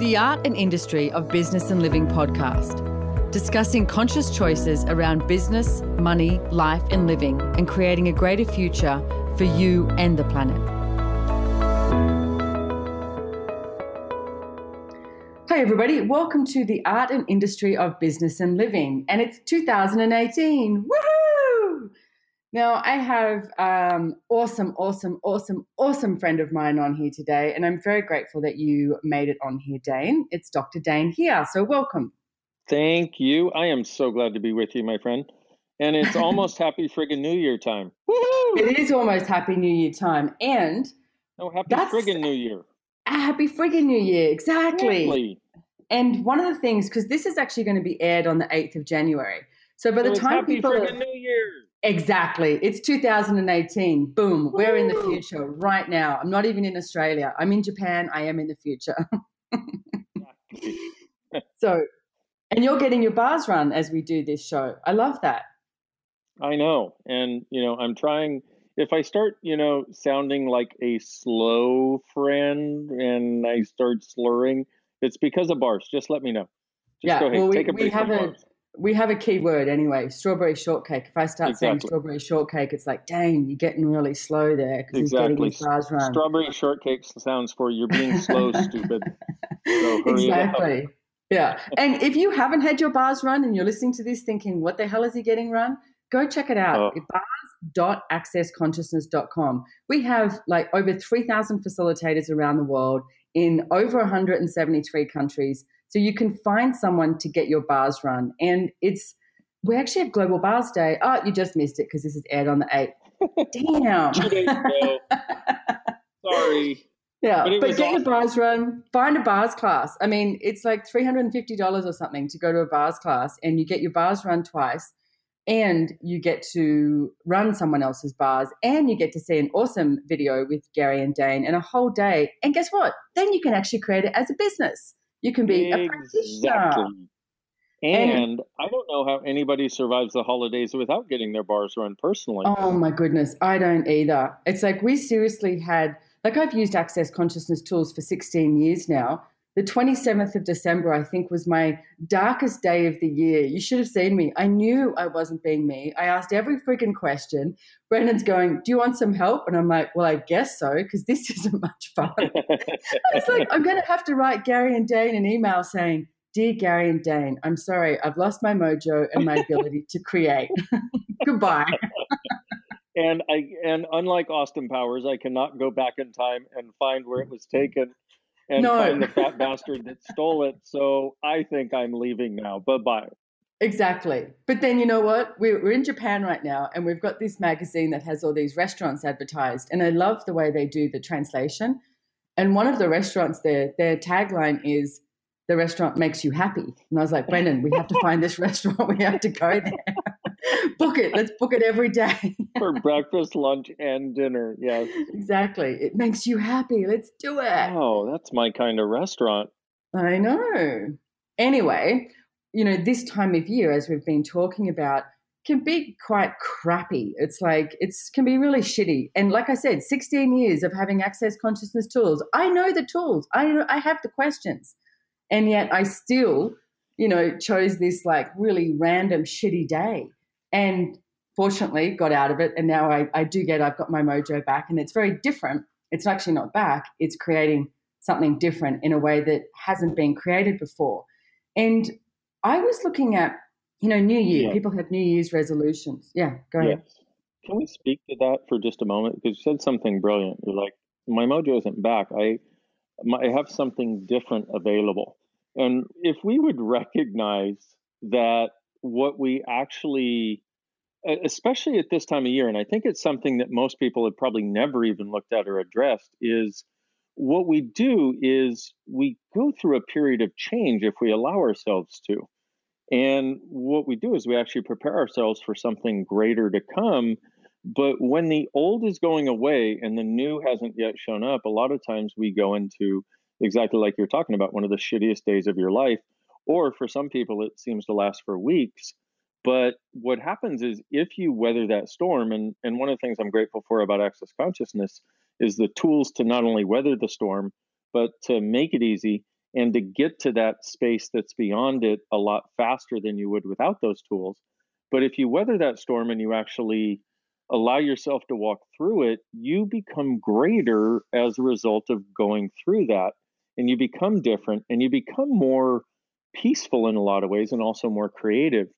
the Art and Industry of Business and Living podcast, discussing conscious choices around business, money, life, and living, and creating a greater future for you and the planet. Hey, everybody, welcome to the Art and Industry of Business and Living, and it's 2018. Woohoo! Now, I have um, awesome, awesome, awesome, awesome friend of mine on here today, and I'm very grateful that you made it on here, Dain. It's Dr. Dain Heer, so welcome. Thank you. I am so glad to be with you, my friend. And it's almost happy friggin' New Year time. Woo-hoo! It is almost Happy New Year time, and oh, happy friggin' New Year. A Happy friggin' New Year, exactly. exactly. And one of the things, because this is actually going to be aired on the 8th of January. So by so the time people. Happy friggin' New Year. Exactly. It's 2018. Boom. We're in the future right now. I'm not even in Australia. I'm in Japan. I am in the future. so, and you're getting your bars run as we do this show. I love that. I know. And, you know, I'm trying. If I start, you know, sounding like a slow friend and I start slurring, it's because of bars. Just let me know. Just yeah, well, we, we have a, bars we have a key word anyway strawberry shortcake. If i start exactly. saying strawberry shortcake it's like dang you're getting really slow there because exactly. he's getting his bars run. Strawberry shortcake sounds for you're being slow stupid. So exactly. Yeah. And if you haven't had your bars run and you're listening to this thinking what the hell is he getting run? go check it out. Oh. bars.accessconsciousness.com we have like over 3000 facilitators around the world in over 173 countries so you can find someone to get your bars run. And it's, we actually have Global Bars Day. Oh, you just missed it because this is aired on the 8th. Damn. Two days ago. Sorry. Yeah, but, but get awesome. your bars run. Find a bars class. I mean, it's like three hundred and fifty dollars or something to go to a bars class, and you get your bars run twice, and you get to run someone else's bars, and you get to see an awesome video with Gary and Dain, and a whole day. And guess what? Then you can actually create it as a business. You can be exactly. a practitioner. And, and, I don't know how anybody survives the holidays without getting their bars run personally. Oh my goodness, I don't either. It's like we seriously had, like, I've used Access Consciousness tools for 16 years now, the 27th of December, I think, was my darkest day of the year. You should have seen me. I knew I wasn't being me. I asked every freaking question. Brendan's going, Do you want some help? And I'm like, Well, I guess so, because this isn't much fun. It's like, I'm going to have to write Gary and Dain an email saying, Dear Gary and Dain, I'm sorry, I've lost my mojo and my ability to create. Goodbye. and I and unlike Austin Powers, I cannot go back in time and find where it was taken and no. find the fat bastard that stole it. So I think I'm leaving now. Bye bye. Exactly. But then you know what? We're, we're in Japan right now, and we've got this magazine that has all these restaurants advertised. And I love the way they do the translation. And one of the restaurants there, their tagline is, the restaurant makes you happy. And I was like, Brendan, we have to find this restaurant. We have to go there. book it. Let's book it every day. For breakfast, lunch, and dinner. Yes. Exactly. It makes you happy. Let's do it. Oh, that's my kind of restaurant. I know. Anyway, you know, this time of year, as we've been talking about, can be quite crappy. It's like it's can be really shitty. And like I said, 16 years of having access consciousness tools. I know the tools. I know I have the questions. And yet I still, you know, chose this like really random shitty day and fortunately got out of it. And now I, I do get i've got my mojo back and it's very different. It's actually not back. It's creating something different in a way that hasn't been created before. And i was looking at you know new year. Yeah. people have new year's resolutions. Yeah go ahead. Yes. can we speak to that for just a moment? Because you said something brilliant. You're like my mojo isn't back. I i have something different available. And if we would recognize that what we actually especially at this time of year and i think it's something that most people have probably never even looked at or addressed is what we do is we go through a period of change if we allow ourselves to. And what we do is we actually prepare ourselves for something greater to come but when the old is going away and the new hasn't yet shown up a lot of times we go into exactly like you're talking about one of the shittiest days of your life or for some people, it seems to last for weeks. But what happens is if you weather that storm, and, and one of the things I'm grateful for about Access Consciousness is the tools to not only weather the storm, but to make it easy, and to get to that space that's beyond it a lot faster than you would without those tools. But if you weather that storm and you actually allow yourself to walk through it, you become greater as a result of going through that. And you become different and you become more peaceful in a lot of ways and also more creative.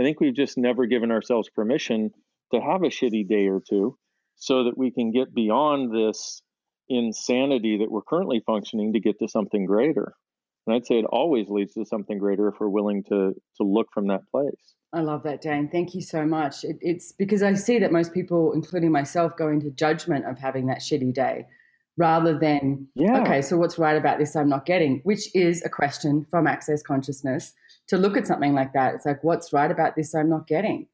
I think we've just never given ourselves permission to have a shitty day or two so that we can get beyond this insanity that we're currently functioning to get to something greater. And I'd say it always leads to something greater if we're willing to to look from that place. I love that, Dain. Thank you so much. It, it's because I see that most people, including myself, go into judgment of having that shitty day rather than, yeah. okay, so what's right about this I'm not getting, which is a question from Access Consciousness to look at something like that. It's like, what's right about this I'm not getting?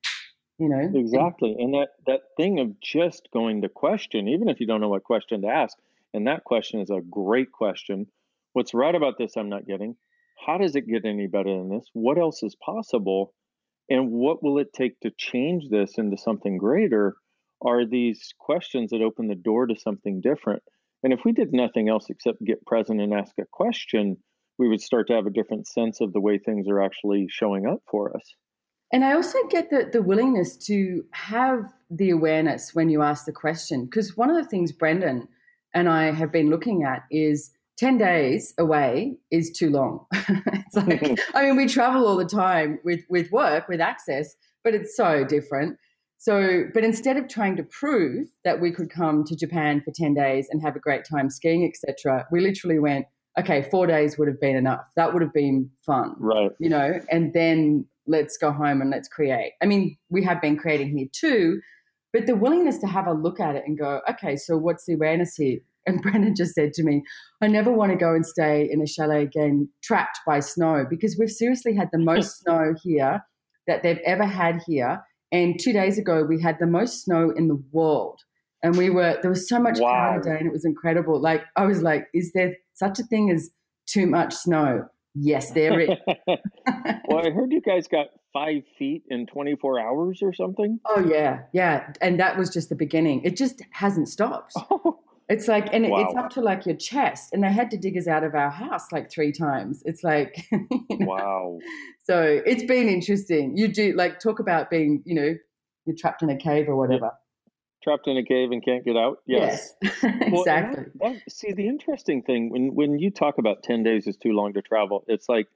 You know? Exactly. And that, that thing of just going to question, even if you don't know what question to ask, and that question is a great question. What's right about this I'm not getting? How does it get any better than this? What else is possible? And what will it take to change this into something greater? Are these questions that open the door to something different? And if we did nothing else except get present and ask a question, we would start to have a different sense of the way things are actually showing up for us. And I also get the, the willingness to have the awareness when you ask the question. Because one of the things Brendan and I have been looking at is 10 days away is too long. it's like, I mean, we travel all the time with, with work, with access, but it's so different. So, but instead of trying to prove that we could come to Japan for 10 days and have a great time skiing, etc., we literally went, okay, four days would have been enough. That would have been fun. Right. You know, and then let's go home and let's create. I mean, we have been creating here too, but the willingness to have a look at it and go, okay, so what's the awareness here? And Brendan just said to me, I never want to go and stay in a chalet again trapped by snow because we've seriously had the most snow here that they've ever had here. And two days ago, we had the most snow in the world. And we were, there was so much wow. powder day and it was incredible. Like, I was like, is there such a thing as too much snow? Yes, there is. well, I heard you guys got five feet in 24 hours or something. Oh, yeah. Yeah. And that was just the beginning. It just hasn't stopped. Oh. It's like, and wow. it's up to like your chest. And they had to dig us out of our house like three times. It's like, you know? wow. So it's been interesting. You do like talk about being, you know, you're trapped in a cave or whatever. Trapped in a cave and can't get out. Yes, yes. exactly. Well, that, see, the interesting thing when when you talk about ten days is too long to travel, it's like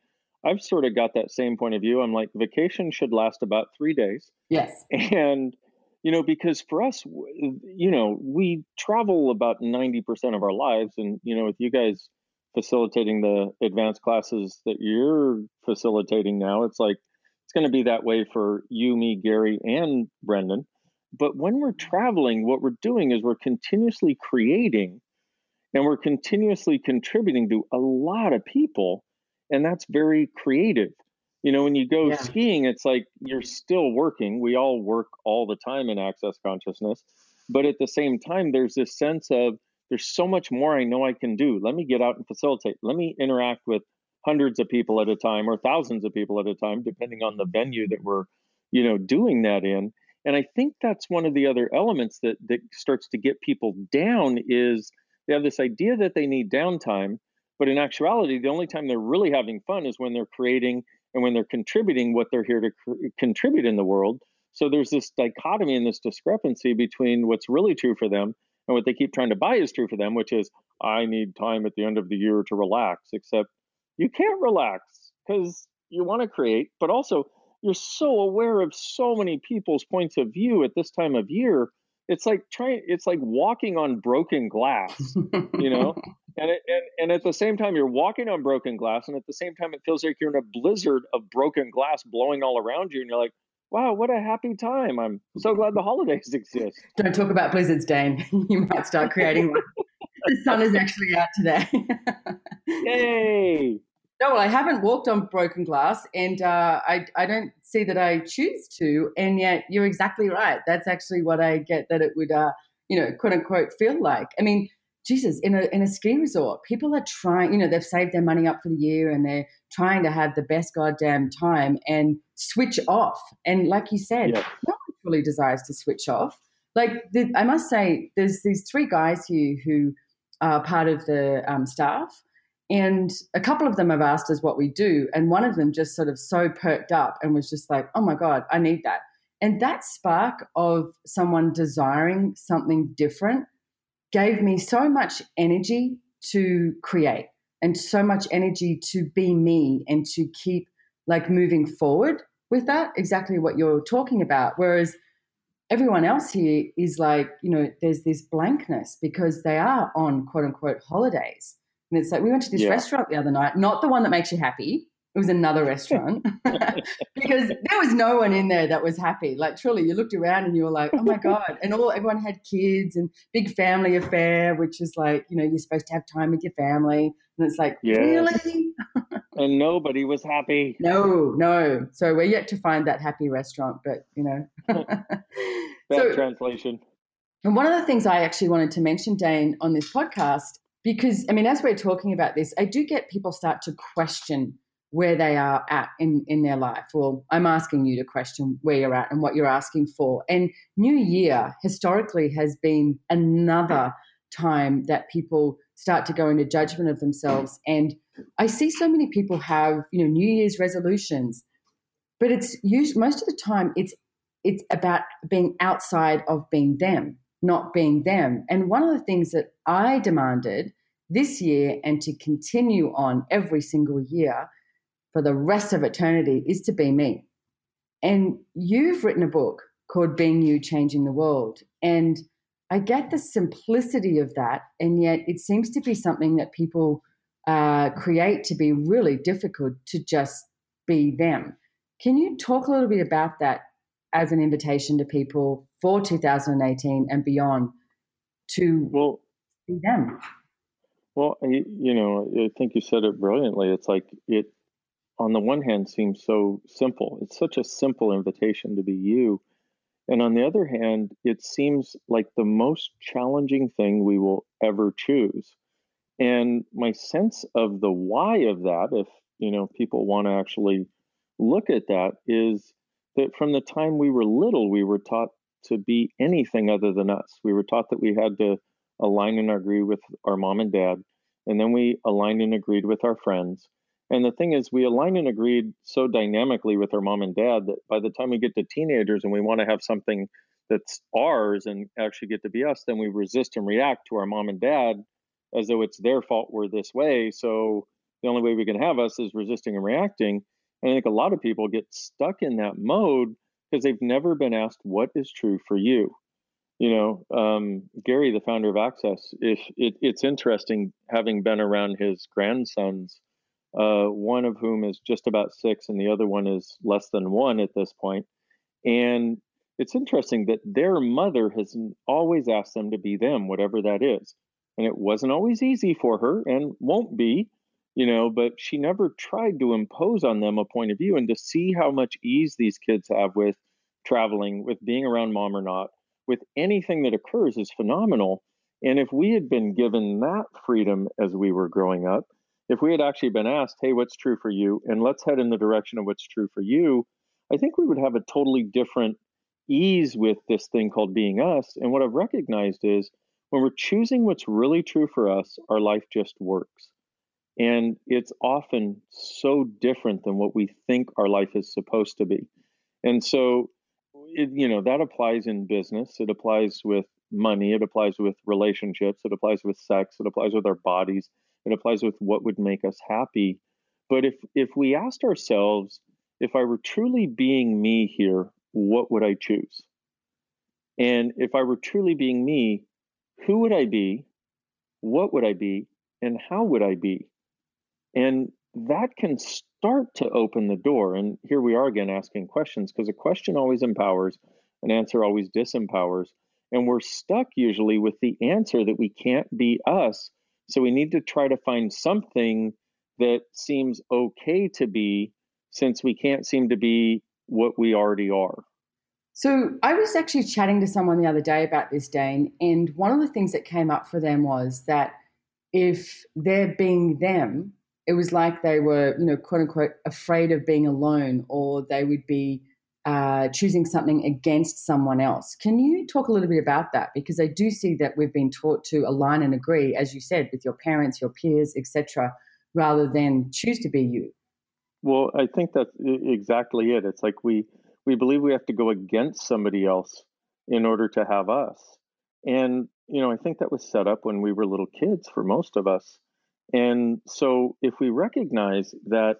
I've sort of got that same point of view. I'm like, vacation should last about three days. Yes. And you know because for us you know we travel about 90% of our lives and you know with you guys facilitating the advanced classes that you're facilitating now it's like it's going to be that way for you me gary and brendan. But when we're traveling what we're doing is we're continuously creating and we're continuously contributing to a lot of people and that's very creative you know when you go yeah. skiing it's like you're still working. We all work all the time in access consciousness but at the same time there's this sense of there's so much more i know i can do. Let me get out and facilitate. Let me interact with hundreds of people at a time or thousands of people at a time depending on the venue that we're you know doing that in. And i think that's one of the other elements that that starts to get people down is they have this idea that they need downtime but in actuality the only time they're really having fun is when they're creating and when they're contributing what they're here to cr- contribute in the world. So there's this dichotomy and this discrepancy between what's really true for them and what they keep trying to buy is true for them, which is I need time at the end of the year to relax, except you can't relax because you want to create, but also you're so aware of so many people's points of view at this time of year. It's like trying it's like walking on broken glass, you know? and, it, and and at the same time you're walking on broken glass and at the same time it feels like you're in a blizzard of broken glass blowing all around you and you're like wow what a happy time. I'm so glad the holidays exist. Don't talk about blizzards Dain. You might start creating one. The sun is actually out today. Yay! No well i haven't walked on broken glass and uh, I, I don't see that i choose to and yet you're exactly right. That's actually what i get that it would uh, you know quote unquote feel like. I mean Jesus, in a in a ski resort, people are trying, you know, they've saved their money up for the year and they're trying to have the best goddamn time and switch off. And like you said, yeah. no one really desires to switch off. Like the, I must say, there's these three guys here who are part of the um, staff, And a couple of them have asked us what we do. And one of them just sort of so perked up and was just like, oh my God, I need that. And that spark of someone desiring something different gave me so much energy to create and so much energy to be me and to keep like moving forward with that, exactly what you're talking about. Whereas everyone else here is like, you know, there's this blankness because they are on quote unquote holidays. And it's like, we went to this yeah. restaurant the other night, not the one that makes you happy. It was another restaurant because there was no one in there that was happy. Like truly, you looked around and you were like, "Oh my god!" And all everyone had kids and big family affair, which is like you know you're supposed to have time with your family, and it's like yes. really. and nobody was happy. No, no. So we're yet to find that happy restaurant, but you know. Bad so, translation. And one of the things I actually wanted to mention, Dain, on this podcast, because I mean, as we're talking about this, I do get people start to question where they are at in, in their life. Well, I'm asking you to question where you're at and what you're asking for. And New Year historically has been another time that people start to go into judgment of themselves. And I see so many people have, you know, New Year's resolutions, but it's usually most of the time it's it's about being outside of being them, not being them. And one of the things that I demanded this year and to continue on every single year for the rest of eternity is to be me. And you've written a book called Being You Changing the World. And I get the simplicity of that, and yet it seems to be something that people uh, create to be really difficult to just be them. Can you talk a little bit about that as an invitation to people for 2018 and beyond to well, be them? Well, you know, I think you said it brilliantly. It's like it, on the one hand, seems so simple. It's such a simple invitation to be you and on the other hand, it seems like the most challenging thing we will ever choose. And my sense of the why of that, if you know people want to actually look at that, is that from the time we were little, we were taught to be anything other than us. We were taught that we had to align and agree with our mom and dad, and then we aligned and agreed with our friends. And the thing is, we aligned and agreed so dynamically with our mom and dad that by the time we get to teenagers and we want to have something that's ours and actually get to be us, then we resist and react to our mom and dad as though it's their fault we're this way. So the only way we can have us is resisting and reacting. And I think a lot of people get stuck in that mode because they've never been asked what is true for you. You know, um, Gary, the founder of Access, if it, it's interesting having been around his grandsons uh, one of whom is just about six, and the other one is less than one at this point. And it's interesting that their mother has always asked them to be them, whatever that is. And it wasn't always easy for her and won't be, you know, but she never tried to impose on them a point of view and to see how much ease these kids have with traveling, with being around mom or not, with anything that occurs is phenomenal. And if we had been given that freedom as we were growing up, if we had actually been asked, hey, what's true for you? And let's head in the direction of what's true for you, I think we would have a totally different ease with this thing called being us. And what I've recognized is when we're choosing what's really true for us, our life just works. And it's often so different than what we think our life is supposed to be. And so, it, you know, that applies in business, it applies with money, it applies with relationships, it applies with sex, it applies with our bodies, it applies with what would make us happy. But if if we asked ourselves, if I were truly being me here, what would I choose? And if I were truly being me, who would I be? What would I be? And how would I be? And that can start to open the door. And here we are again asking questions because a question always empowers, an answer always disempowers. And we're stuck usually with the answer that we can't be us so we need to try to find something that seems okay to be since we can't seem to be what we already are. So I was actually chatting to someone the other day about this, Dain, and one of the things that came up for them was that if they're being them, it was like they were, you know, quote unquote, afraid of being alone, or they would be uh, choosing something against someone else. Can you talk a little bit about that? Because I do see that we've been taught to align and agree, as you said, with your parents, your peers, etc. rather than choose to be you. Well, I think that's exactly it. It's like we we believe we have to go against somebody else in order to have us. And you know, I think that was set up when we were little kids for most of us. And so if we recognize that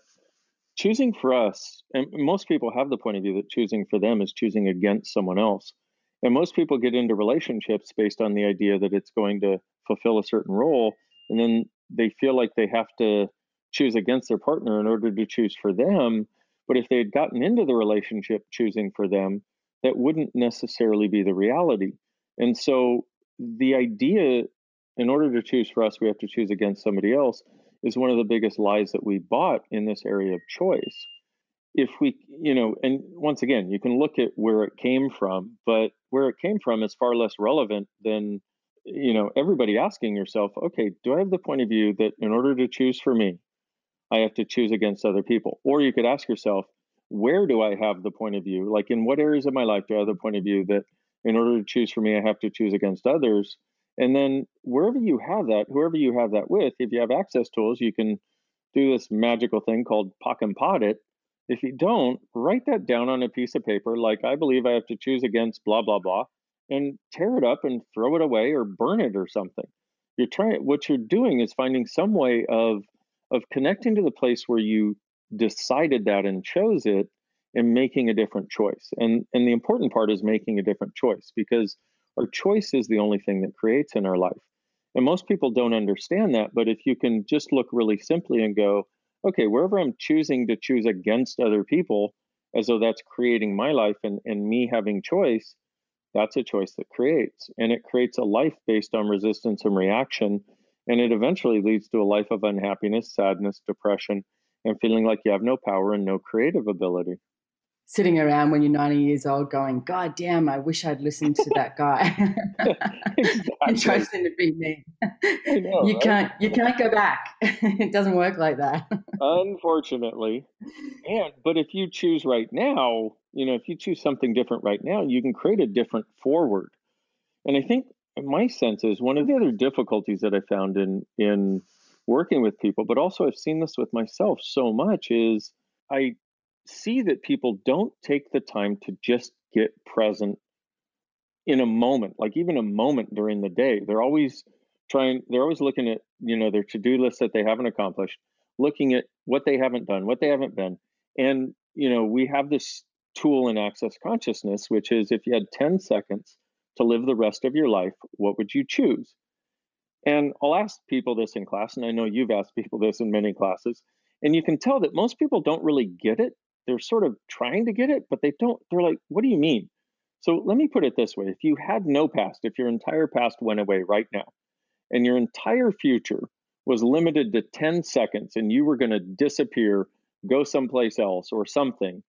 choosing for us, and most people have the point of view that choosing for them is choosing against someone else. And most people get into relationships based on the idea that it's going to fulfill a certain role. And then they feel like they have to choose against their partner in order to choose for them. But if they had gotten into the relationship choosing for them, that wouldn't necessarily be the reality. And so the idea, in order to choose for us, we have to choose against somebody else, is one of the biggest lies that we bought in this area of choice. If we, you know, and once again, you can look at where it came from, but where it came from is far less relevant than, you know, everybody asking yourself, okay, do I have the point of view that in order to choose for me, I have to choose against other people? Or you could ask yourself, where do I have the point of view? Like in what areas of my life do I have the point of view that in order to choose for me, I have to choose against others? And then wherever you have that, whoever you have that with, if you have access tools, you can do this magical thing called POC and POD it. If you don't, write that down on a piece of paper, like I believe I have to choose against blah, blah, blah, and tear it up and throw it away or burn it or something. You're trying what you're doing is finding some way of of connecting to the place where you decided that and chose it and making a different choice. And and the important part is making a different choice because our choice is the only thing that creates in our life. And most people don't understand that, but if you can just look really simply and go, okay, wherever I'm choosing to choose against other people, as though that's creating my life and, and me having choice, that's a choice that creates. And it creates a life based on resistance and reaction. And it eventually leads to a life of unhappiness, sadness, depression, and feeling like you have no power and no creative ability sitting around when you're 90 years old going, God damn, I wish I'd listened to that guy. and chosen to be me. Know, you right? can't you can't go back. it doesn't work like that. Unfortunately. And but if you choose right now, you know, if you choose something different right now, you can create a different forward. And I think my sense is one of the other difficulties that I found in in working with people, but also I've seen this with myself so much is I see that people don't take the time to just get present in a moment, like even a moment during the day. They're always trying, they're always looking at, you know, their to do list that they haven't accomplished, looking at what they haven't done, what they haven't been. And, you know, we have this tool in access consciousness, which is if you had 10 seconds to live the rest of your life, what would you choose? And I'll ask people this in class, and I know you've asked people this in many classes, and you can tell that most people don't really get it they're sort of trying to get it, but they don't. They're like, what do you mean? So let me put it this way if you had no past, if your entire past went away right now, and your entire future was limited to 10 seconds and you were going to disappear, go someplace else or something,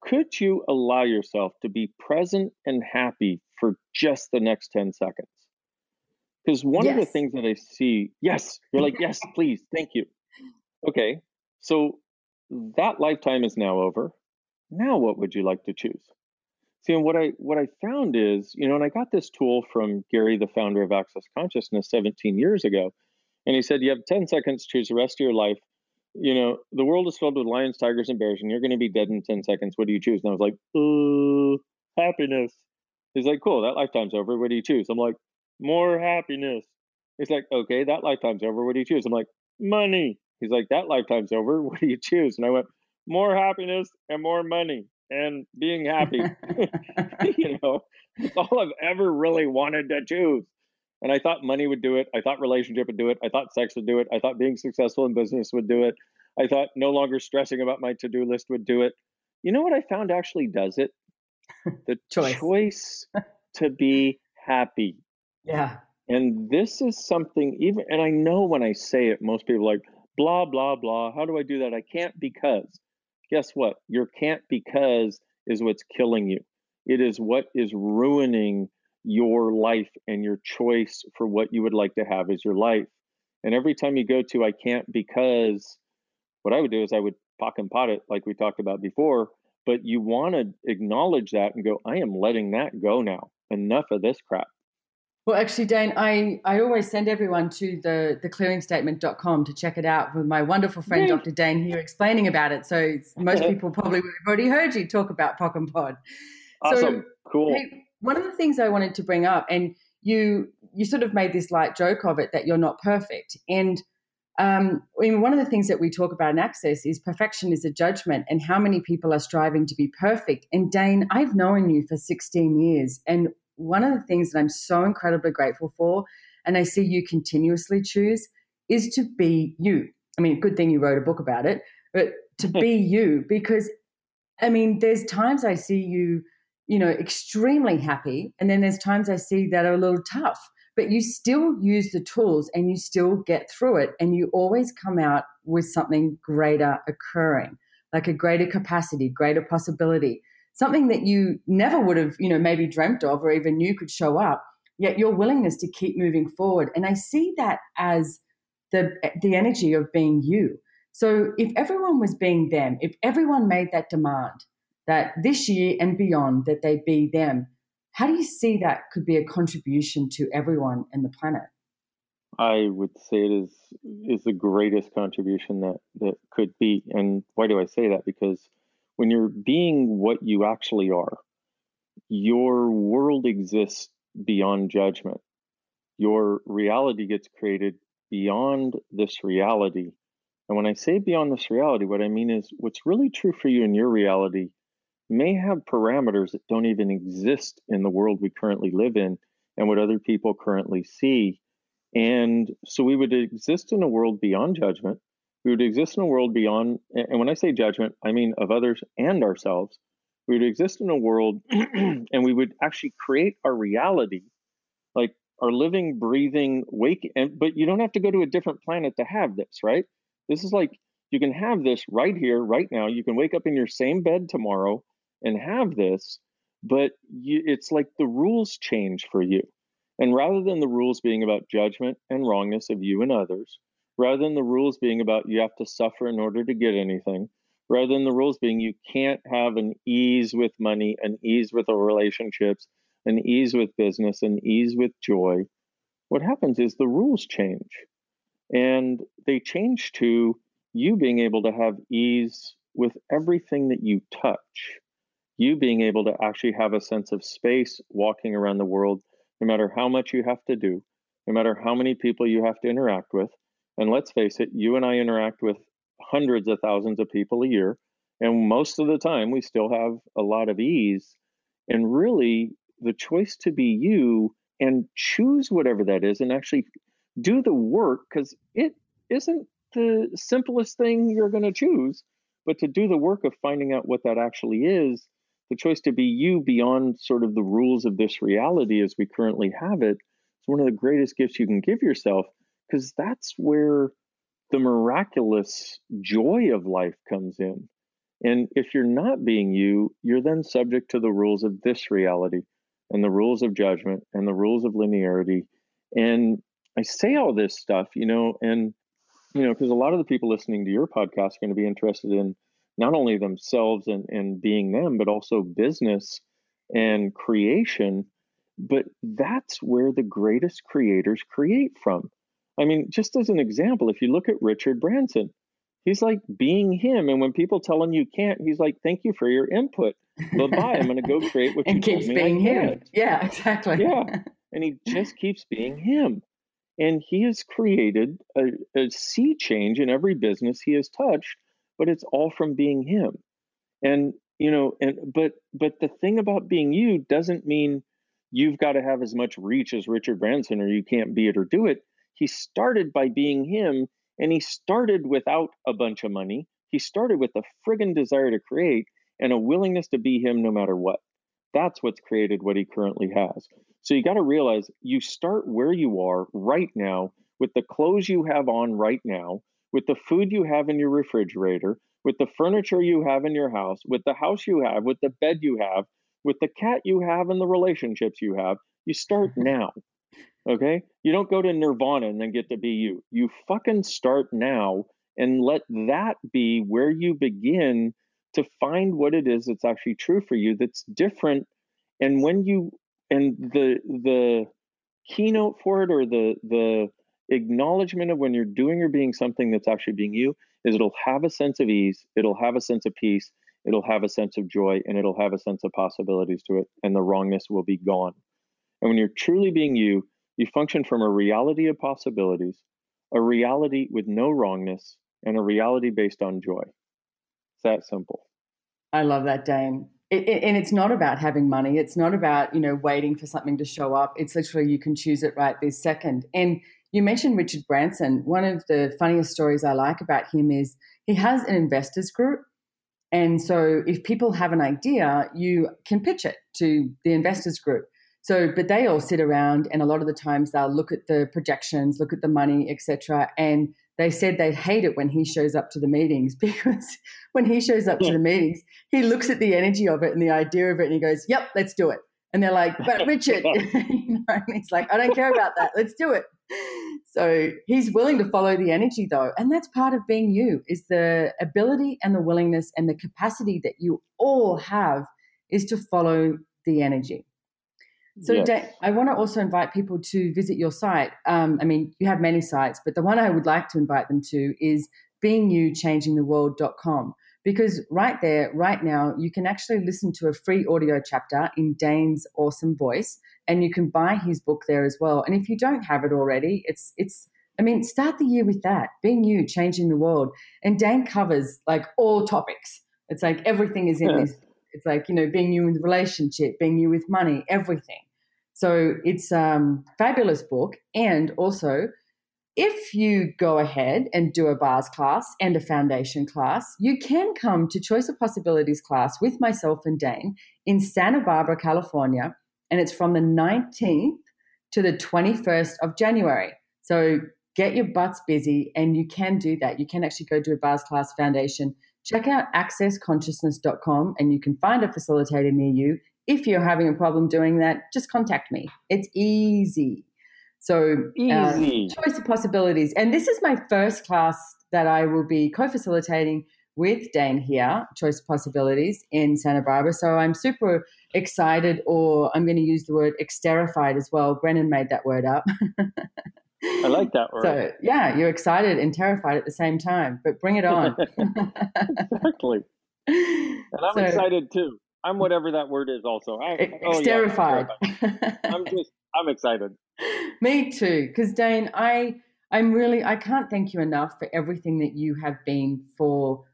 could you allow yourself to be present and happy for just the next 10 seconds? Because one yes. of the things that I see, yes, you're like, yes, please, thank you. Okay, so that lifetime is now over. Now what would you like to choose? See, and what I what I found is, you know, and I got this tool from Gary, the founder of Access Consciousness, 17 years ago, and he said you have 10 seconds to choose the rest of your life. You know, the world is filled with lions, tigers, and bears, and you're going to be dead in 10 seconds. What do you choose? And I was like, uh, happiness. He's like, cool, that lifetime's over. What do you choose? I'm like, more happiness. He's like, okay, that lifetime's over. What do you choose? I'm like, money. He's like, that lifetime's over. What do you choose? And I went, more happiness and more money and being happy. you know, it's all I've ever really wanted to choose. And I thought money would do it. I thought relationship would do it. I thought sex would do it. I thought being successful in business would do it. I thought no longer stressing about my to do list would do it. You know what I found actually does it? The choice, choice to be happy. Yeah. And this is something even, and I know when I say it, most people like, blah, blah, blah. How do I do that? I can't because. Guess what? Your can't because is what's killing you. It is what is ruining your life and your choice for what you would like to have as your life. And every time you go to I can't because, what I would do is I would POC and POD it like we talked about before. But you want to acknowledge that and go, I am letting that go now. Enough of this crap. Well, actually, Dain, I, I always send everyone to the, the clearingstatement.com to check it out with my wonderful friend, Dr. Dain, Heer explaining about it. So most people probably have already heard you talk about POC and POD. Awesome. So, cool. Hey, one of the things I wanted to bring up, and you you sort of made this light joke of it that you're not perfect. And um, I mean, one of the things that we talk about in Access is perfection is a judgment, and how many people are striving to be perfect. And Dain, I've known you for 16 years, and one of the things that I'm so incredibly grateful for, and I see you continuously choose, is to be you. I mean, good thing you wrote a book about it, but to be you, because I mean, there's times I see you, you know, extremely happy, and then there's times I see that are a little tough but you still use the tools and you still get through it and you always come out with something greater occurring like a greater capacity greater possibility something that you never would have you know maybe dreamt of or even knew could show up yet your willingness to keep moving forward and i see that as the the energy of being you so if everyone was being them if everyone made that demand that this year and beyond that they be them how do you see that could be a contribution to everyone and the planet? I would say it is is the greatest contribution that that could be. And why do I say that? Because when you're being what you actually are, your world exists beyond judgment. Your reality gets created beyond this reality. And when I say beyond this reality, what I mean is what's really true for you in your reality may have parameters that don't even exist in the world we currently live in and what other people currently see. And so we would exist in a world beyond judgment. We would exist in a world beyond, and when I say judgment, I mean of others and ourselves. We would exist in a world and we would actually create our reality, like our living, breathing, wake. And, but you don't have to go to a different planet to have this, right? This is like you can have this right here, right now. You can wake up in your same bed tomorrow and have this, but you, it's like the rules change for you. And rather than the rules being about judgment and wrongness of you and others, rather than the rules being about you have to suffer in order to get anything, rather than the rules being you can't have an ease with money, an ease with relationships, an ease with business, an ease with joy, what happens is the rules change. And they change to you being able to have ease with everything that you touch you being able to actually have a sense of space walking around the world, no matter how much you have to do, no matter how many people you have to interact with. And let's face it, you and I interact with hundreds of thousands of people a year. And most of the time, we still have a lot of ease. And really, the choice to be you and choose whatever that is and actually do the work because it isn't the simplest thing you're going to choose, but to do the work of finding out what that actually is the choice to be you beyond sort of the rules of this reality as we currently have it is one of the greatest gifts you can give yourself because that's where the miraculous joy of life comes in. And if you're not being you, you're then subject to the rules of this reality and the rules of judgment and the rules of linearity. And I say all this stuff, you know, and, you know, because a lot of the people listening to your podcast are going to be interested in not only themselves and, and being them, but also business and creation. But that's where the greatest creators create from. I mean, just as an example, if you look at Richard Branson, he's like being him. And when people tell him you can't, he's like, thank you for your input. Bye bye. I'm going to go create what and you keeps being him. Yeah, exactly. Yeah. And he just keeps being him. And he has created a, a sea change in every business he has touched but it's all from being him and you know and but but the thing about being you doesn't mean you've got to have as much reach as richard branson or you can't be it or do it he started by being him and he started without a bunch of money he started with a friggin desire to create and a willingness to be him no matter what that's what's created what he currently has so you got to realize you start where you are right now with the clothes you have on right now with the food you have in your refrigerator, with the furniture you have in your house, with the house you have, with the bed you have, with the cat you have, and the relationships you have. You start mm-hmm. now. Okay? You don't go to nirvana and then get to be you. You fucking start now and let that be where you begin to find what it is that's actually true for you that's different. And when you and the the keynote for it or the the acknowledgement of when you're doing or being something that's actually being you is it'll have a sense of ease, it'll have a sense of peace, it'll have a sense of joy, and it'll have a sense of possibilities to it, and the wrongness will be gone. And when you're truly being you, you function from a reality of possibilities, a reality with no wrongness, and a reality based on joy. It's that simple. I love that, Dain. It, it, and it's not about having money. It's not about you know waiting for something to show up. It's literally you can choose it right this second. And you mentioned Richard Branson. One of the funniest stories I like about him is he has an investors group. And so if people have an idea, you can pitch it to the investors group. So, but they all sit around and a lot of the times they'll look at the projections, look at the money, etc. And they said they hate it when he shows up to the meetings because when he shows up yeah. to the meetings, he looks at the energy of it and the idea of it and he goes, Yep, let's do it. And they're like, But Richard, you know, and he's like, I don't care about that. Let's do it. So he's willing to follow the energy though. And that's part of being you is the ability and the willingness and the capacity that you all have is to follow the energy. So yes. I want to also invite people to visit your site. Um, I mean, you have many sites, but the one I would like to invite them to is beingyouchangingtheworld.com because right there, right now, you can actually listen to a free audio chapter in Dain's awesome voice, and you can buy his book there as well. And if you don't have it already, it's it's I mean, start the year with that. Being you, changing the world. And Dain covers like all topics. It's like everything is in yeah. this. It's like, you know, being you in the relationship, being you with money, everything. So it's a um, fabulous book. And also, if you go ahead and do a bars class and a foundation class, you can come to Choice of Possibilities class with myself and Dain in Santa Barbara, California. And it's from the 19th to the 21st of January. So get your butts busy and you can do that. You can actually go do a bars class foundation. Check out accessconsciousness.com and you can find a facilitator near you. If you're having a problem doing that, just contact me. It's easy. So, uh, choice of possibilities. And this is my first class that I will be co facilitating with Dain Heer, Choice of Possibilities in Santa Barbara. So, I'm super excited, or I'm going to use the word exterified as well. Brendan made that word up. I like that word. So, yeah, you're excited and terrified at the same time, but bring it on. exactly. And I'm so, excited too. I'm whatever that word is also. I, oh, yeah, I'm just, I'm excited. Me too, because Dain, I I'm really I can't thank you enough for everything that you have been for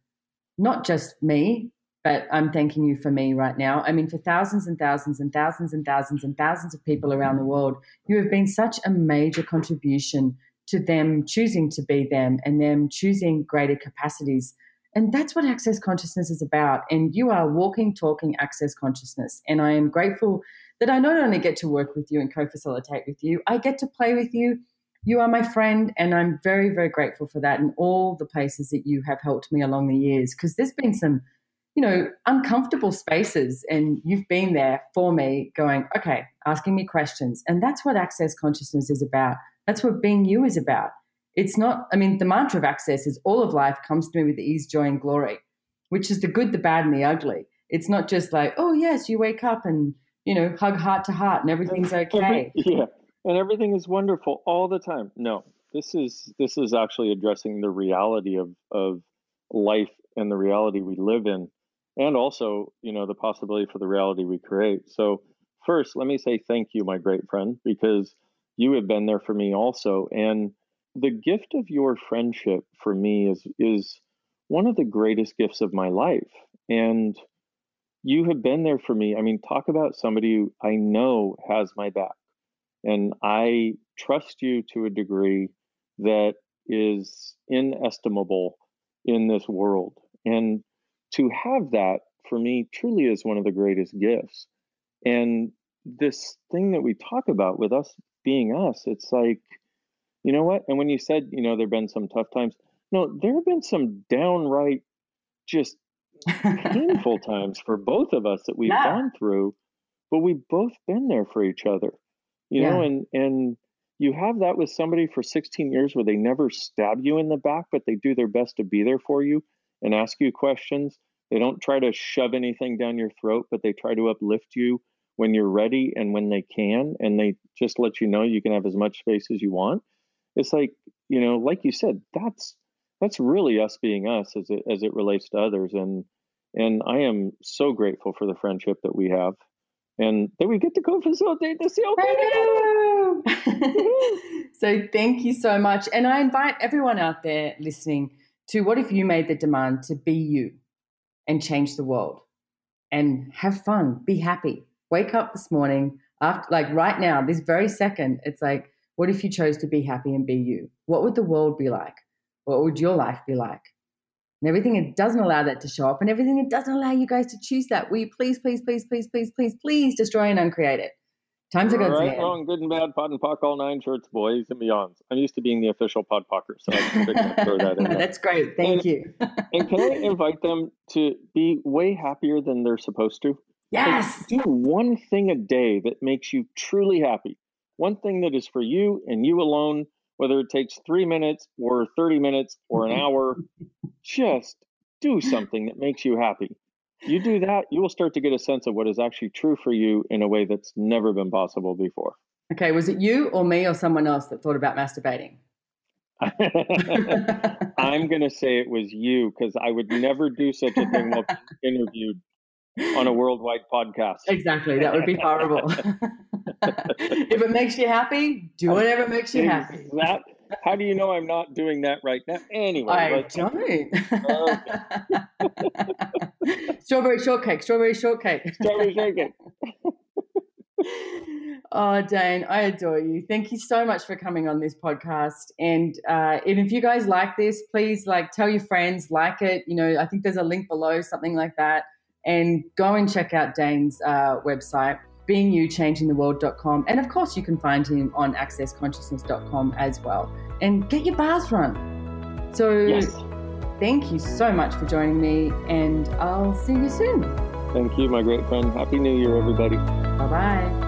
not just me, but I'm thanking you for me right now. I mean, for thousands and thousands and thousands and thousands and thousands of people around the world, you have been such a major contribution to them choosing to be them and them choosing greater capacities. And that's what access consciousness is about. And you are walking, talking access consciousness. And I am grateful that I not only get to work with you and co facilitate with you, I get to play with you. You are my friend, and I'm very, very grateful for that and all the places that you have helped me along the years because there's been some, you know, uncomfortable spaces, and you've been there for me going, okay, asking me questions. And that's what access consciousness is about. That's what being you is about. It's not, I mean, the mantra of access is all of life comes to me with ease, joy, and glory, which is the good, the bad, and the ugly. It's not just like, oh, yes, you wake up and you know, hug heart to heart and everything's okay. yeah. And everything is wonderful all the time. No, this is this is actually addressing the reality of of life and the reality we live in and also, you know, the possibility for the reality we create. So, first, let me say thank you, my great friend, because you have been there for me also and the gift of your friendship for me is is one of the greatest gifts of my life. And you have been there for me. I mean, talk about somebody who I know has my back. And I trust you to a degree that is inestimable in this world. And to have that for me truly is one of the greatest gifts. And this thing that we talk about with us being us, it's like, you know what? And when you said, you know, there have been some tough times, no, there have been some downright just painful times for both of us that we've yeah. gone through, but we've both been there for each other, you yeah. know, and, and you have that with somebody for 16 years where they never stab you in the back, but they do their best to be there for you and ask you questions. They don't try to shove anything down your throat, but they try to uplift you when you're ready and when they can, and they just let you know you can have as much space as you want. It's like, you know, like you said, that's that's really us being us as it as it relates to others. And and I am so grateful for the friendship that we have and that we get to co-facilitate the CLP. so thank you so much. And I invite everyone out there listening to what if you made the demand to be you and change the world and have fun, be happy. Wake up this morning after like right now, this very second, it's like, what if you chose to be happy and be you? What would the world be like? What would your life be like? and everything it doesn't allow that to show up and everything it doesn't allow you guys to choose that will you please please please please please please please destroy and uncreate it times are good. right wrong good and bad POD and POC all nine shorts boys and beyonds. I'm used to being the official POD POCer so I can throw that in that's great thank and, you. and can i invite them to be way happier than they're supposed to? Yes! like, do one thing a day that makes you truly happy. One thing that is for you and you alone whether it takes three minutes or 30 minutes or an hour, just do something that makes you happy. You do that, you will start to get a sense of what is actually true for you in a way that's never been possible before. Okay, was it you or me or someone else that thought about masturbating? I'm going to say it was you because I would never do such a thing while being interviewed on a worldwide podcast. Exactly. That would be horrible. if it makes you happy, do whatever makes you happy. That, how do you know I'm not doing that right now? Anyway, I don't. strawberry shortcake. Strawberry shortcake. Strawberry shortcake. oh, Dain, I adore you. Thank you so much for coming on this podcast. And uh, if you guys like this, please like tell your friends, like it. You know, I think there's a link below, something like that and go and check out Dain's uh, website, beingyouchangingtheworld.com. And of course, you can find him on accessconsciousness.com as well. And get your bars run. So, yes. thank you so much for joining me, and I'll see you soon. Thank you, my great friend. Happy New Year, everybody. Bye bye.